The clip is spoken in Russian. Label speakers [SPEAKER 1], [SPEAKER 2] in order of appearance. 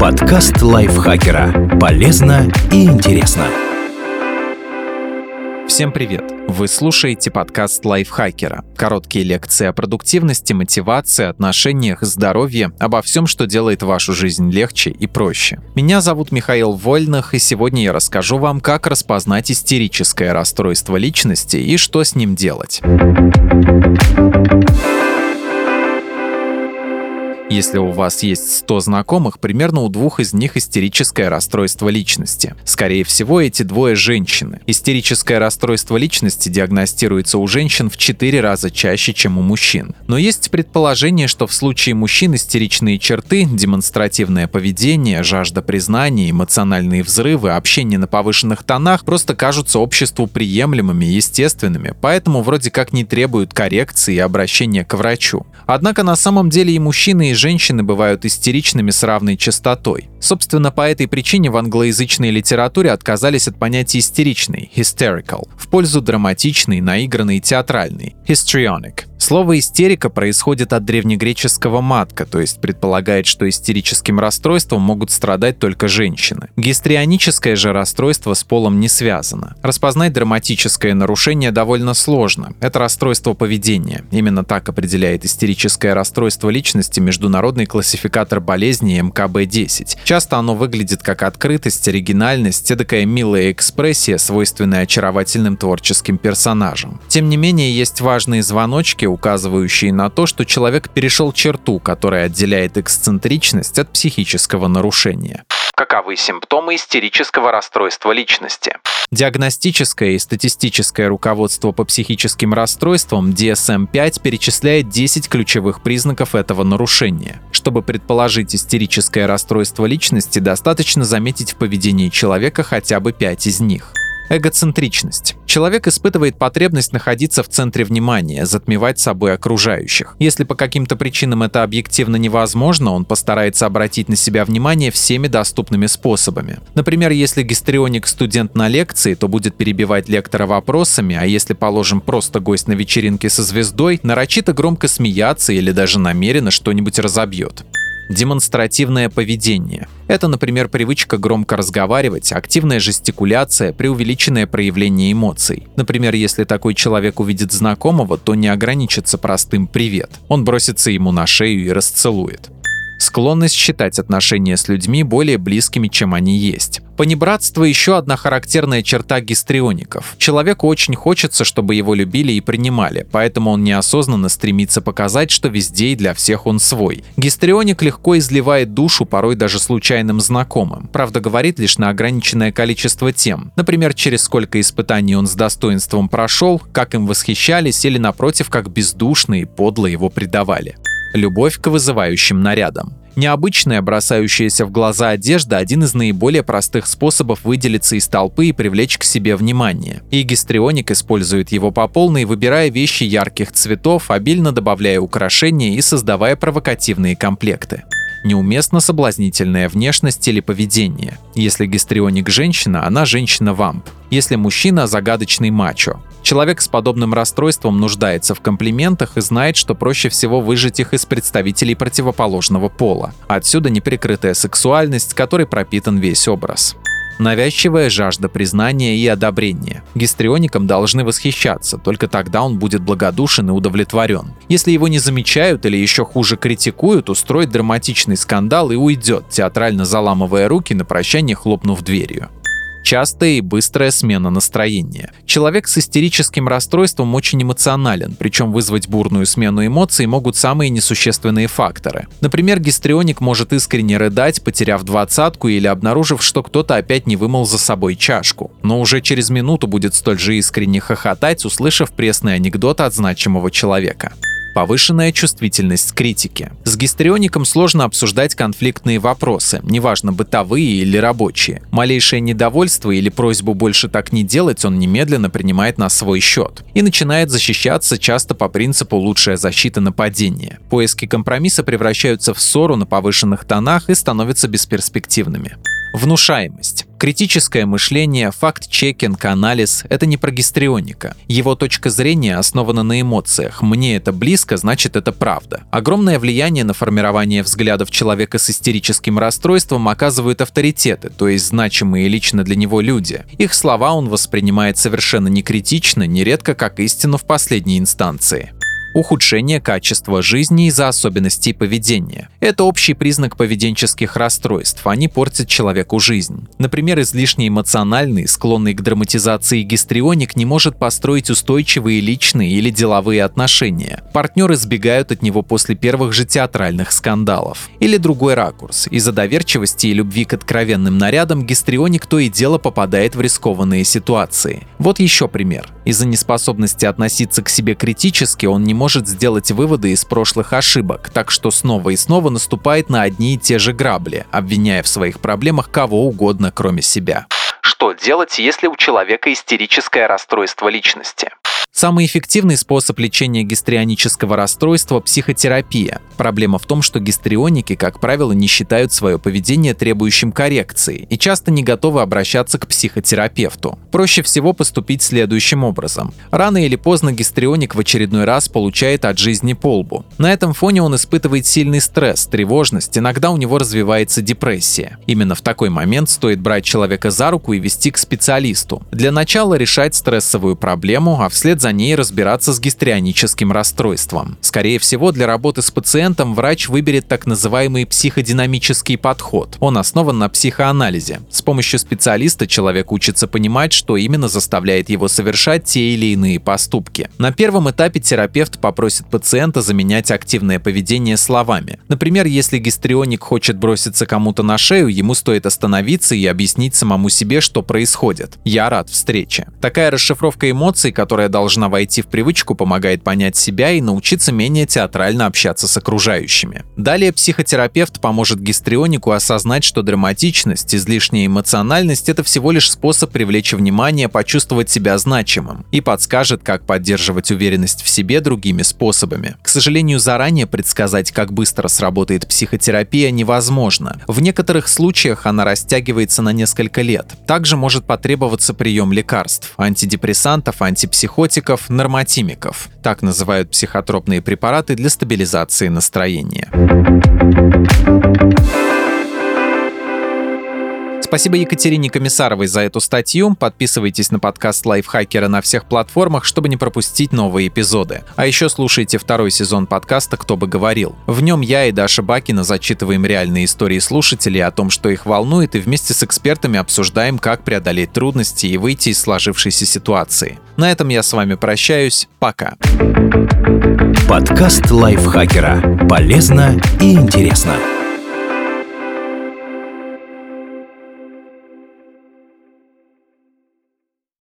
[SPEAKER 1] Подкаст лайфхакера. Полезно и интересно.
[SPEAKER 2] Всем привет! Вы слушаете подкаст лайфхакера. Короткие лекции о продуктивности, мотивации, отношениях, здоровье, обо всем, что делает вашу жизнь легче и проще. Меня зовут Михаил Вольных, и сегодня я расскажу вам, как распознать истерическое расстройство личности и что с ним делать. Если у вас есть 100 знакомых, примерно у двух из них истерическое расстройство личности. Скорее всего, эти двое женщины. Истерическое расстройство личности диагностируется у женщин в 4 раза чаще, чем у мужчин. Но есть предположение, что в случае мужчин истеричные черты, демонстративное поведение, жажда признания, эмоциональные взрывы, общение на повышенных тонах просто кажутся обществу приемлемыми и естественными, поэтому вроде как не требуют коррекции и обращения к врачу. Однако на самом деле и мужчины, и женщины бывают истеричными с равной частотой. Собственно, по этой причине в англоязычной литературе отказались от понятия истеричный, hysterical, в пользу драматичный, наигранный, театральный, histrionic. Слово «истерика» происходит от древнегреческого «матка», то есть предполагает, что истерическим расстройством могут страдать только женщины. Гистрионическое же расстройство с полом не связано. Распознать драматическое нарушение довольно сложно. Это расстройство поведения. Именно так определяет истерическое расстройство личности международный классификатор болезней МКБ-10. Часто оно выглядит как открытость, оригинальность, эдакая милая экспрессия, свойственная очаровательным творческим персонажам. Тем не менее, есть важные звоночки, указывающие на то, что человек перешел черту, которая отделяет эксцентричность от психического нарушения. Каковы симптомы истерического расстройства личности? Диагностическое и статистическое руководство по психическим расстройствам DSM-5 перечисляет 10 ключевых признаков этого нарушения. Чтобы предположить истерическое расстройство личности, достаточно заметить в поведении человека хотя бы 5 из них. Эгоцентричность. Человек испытывает потребность находиться в центре внимания, затмевать собой окружающих. Если по каким-то причинам это объективно невозможно, он постарается обратить на себя внимание всеми доступными способами. Например, если гистрионик студент на лекции, то будет перебивать лектора вопросами, а если, положим, просто гость на вечеринке со звездой, нарочито громко смеяться или даже намеренно что-нибудь разобьет. Демонстративное поведение. Это, например, привычка громко разговаривать, активная жестикуляция, преувеличенное проявление эмоций. Например, если такой человек увидит знакомого, то не ограничится простым «привет». Он бросится ему на шею и расцелует. Склонность считать отношения с людьми более близкими, чем они есть. Понебратство – еще одна характерная черта гистриоников. Человеку очень хочется, чтобы его любили и принимали, поэтому он неосознанно стремится показать, что везде и для всех он свой. Гистрионик легко изливает душу порой даже случайным знакомым. Правда, говорит лишь на ограниченное количество тем. Например, через сколько испытаний он с достоинством прошел, как им восхищались или, напротив, как бездушно и подло его предавали. Любовь к вызывающим нарядам. Необычная, бросающаяся в глаза одежда – один из наиболее простых способов выделиться из толпы и привлечь к себе внимание. И гистрионик использует его по полной, выбирая вещи ярких цветов, обильно добавляя украшения и создавая провокативные комплекты неуместно соблазнительная внешность или поведение. Если гистрионик женщина, она женщина-вамп. Если мужчина – загадочный мачо. Человек с подобным расстройством нуждается в комплиментах и знает, что проще всего выжить их из представителей противоположного пола. Отсюда неприкрытая сексуальность, которой пропитан весь образ навязчивая жажда признания и одобрения. Гистриоником должны восхищаться, только тогда он будет благодушен и удовлетворен. Если его не замечают или еще хуже критикуют, устроит драматичный скандал и уйдет, театрально заламывая руки на прощание хлопнув дверью частая и быстрая смена настроения. Человек с истерическим расстройством очень эмоционален, причем вызвать бурную смену эмоций могут самые несущественные факторы. Например, гистрионик может искренне рыдать, потеряв двадцатку или обнаружив, что кто-то опять не вымыл за собой чашку. Но уже через минуту будет столь же искренне хохотать, услышав пресный анекдот от значимого человека повышенная чувствительность к критике. С гистриоником сложно обсуждать конфликтные вопросы, неважно бытовые или рабочие. Малейшее недовольство или просьбу больше так не делать он немедленно принимает на свой счет и начинает защищаться часто по принципу «лучшая защита нападения». Поиски компромисса превращаются в ссору на повышенных тонах и становятся бесперспективными. Внушаемость. Критическое мышление, факт-чекинг, анализ — это не про гистрионика. Его точка зрения основана на эмоциях. Мне это близко, значит это правда. Огромное влияние на формирование взглядов человека с истерическим расстройством оказывают авторитеты, то есть значимые лично для него люди. Их слова он воспринимает совершенно некритично, нередко как истину в последней инстанции ухудшение качества жизни из-за особенностей поведения. Это общий признак поведенческих расстройств, они портят человеку жизнь. Например, излишне эмоциональный, склонный к драматизации гистрионик не может построить устойчивые личные или деловые отношения. Партнеры сбегают от него после первых же театральных скандалов. Или другой ракурс. Из-за доверчивости и любви к откровенным нарядам гистрионик то и дело попадает в рискованные ситуации. Вот еще пример. Из-за неспособности относиться к себе критически он не может сделать выводы из прошлых ошибок, так что снова и снова наступает на одни и те же грабли, обвиняя в своих проблемах кого угодно, кроме себя.
[SPEAKER 3] Что делать, если у человека истерическое расстройство личности?
[SPEAKER 2] Самый эффективный способ лечения гистрионического расстройства – психотерапия. Проблема в том, что гистрионики, как правило, не считают свое поведение требующим коррекции и часто не готовы обращаться к психотерапевту. Проще всего поступить следующим образом. Рано или поздно гистрионик в очередной раз получает от жизни полбу. На этом фоне он испытывает сильный стресс, тревожность, иногда у него развивается депрессия. Именно в такой момент стоит брать человека за руку и вести к специалисту. Для начала решать стрессовую проблему, а вслед за ней разбираться с гистрионическим расстройством. Скорее всего, для работы с пациентом врач выберет так называемый психодинамический подход. Он основан на психоанализе. С помощью специалиста человек учится понимать, что именно заставляет его совершать те или иные поступки. На первом этапе терапевт попросит пациента заменять активное поведение словами. Например, если гистрионик хочет броситься кому-то на шею, ему стоит остановиться и объяснить самому себе, что происходит. «Я рад встрече». Такая расшифровка эмоций, которая должна должна войти в привычку, помогает понять себя и научиться менее театрально общаться с окружающими. Далее психотерапевт поможет гистрионику осознать, что драматичность, излишняя эмоциональность – это всего лишь способ привлечь внимание, почувствовать себя значимым и подскажет, как поддерживать уверенность в себе другими способами. К сожалению, заранее предсказать, как быстро сработает психотерапия, невозможно. В некоторых случаях она растягивается на несколько лет. Также может потребоваться прием лекарств, антидепрессантов, антипсихотиков, нейротиков, нормотимиков. Так называют психотропные препараты для стабилизации настроения. Спасибо Екатерине Комиссаровой за эту статью. Подписывайтесь на подкаст Лайфхакера на всех платформах, чтобы не пропустить новые эпизоды. А еще слушайте второй сезон подкаста «Кто бы говорил». В нем я и Даша Бакина зачитываем реальные истории слушателей о том, что их волнует, и вместе с экспертами обсуждаем, как преодолеть трудности и выйти из сложившейся ситуации. На этом я с вами прощаюсь. Пока.
[SPEAKER 1] Подкаст Лайфхакера. Полезно и интересно.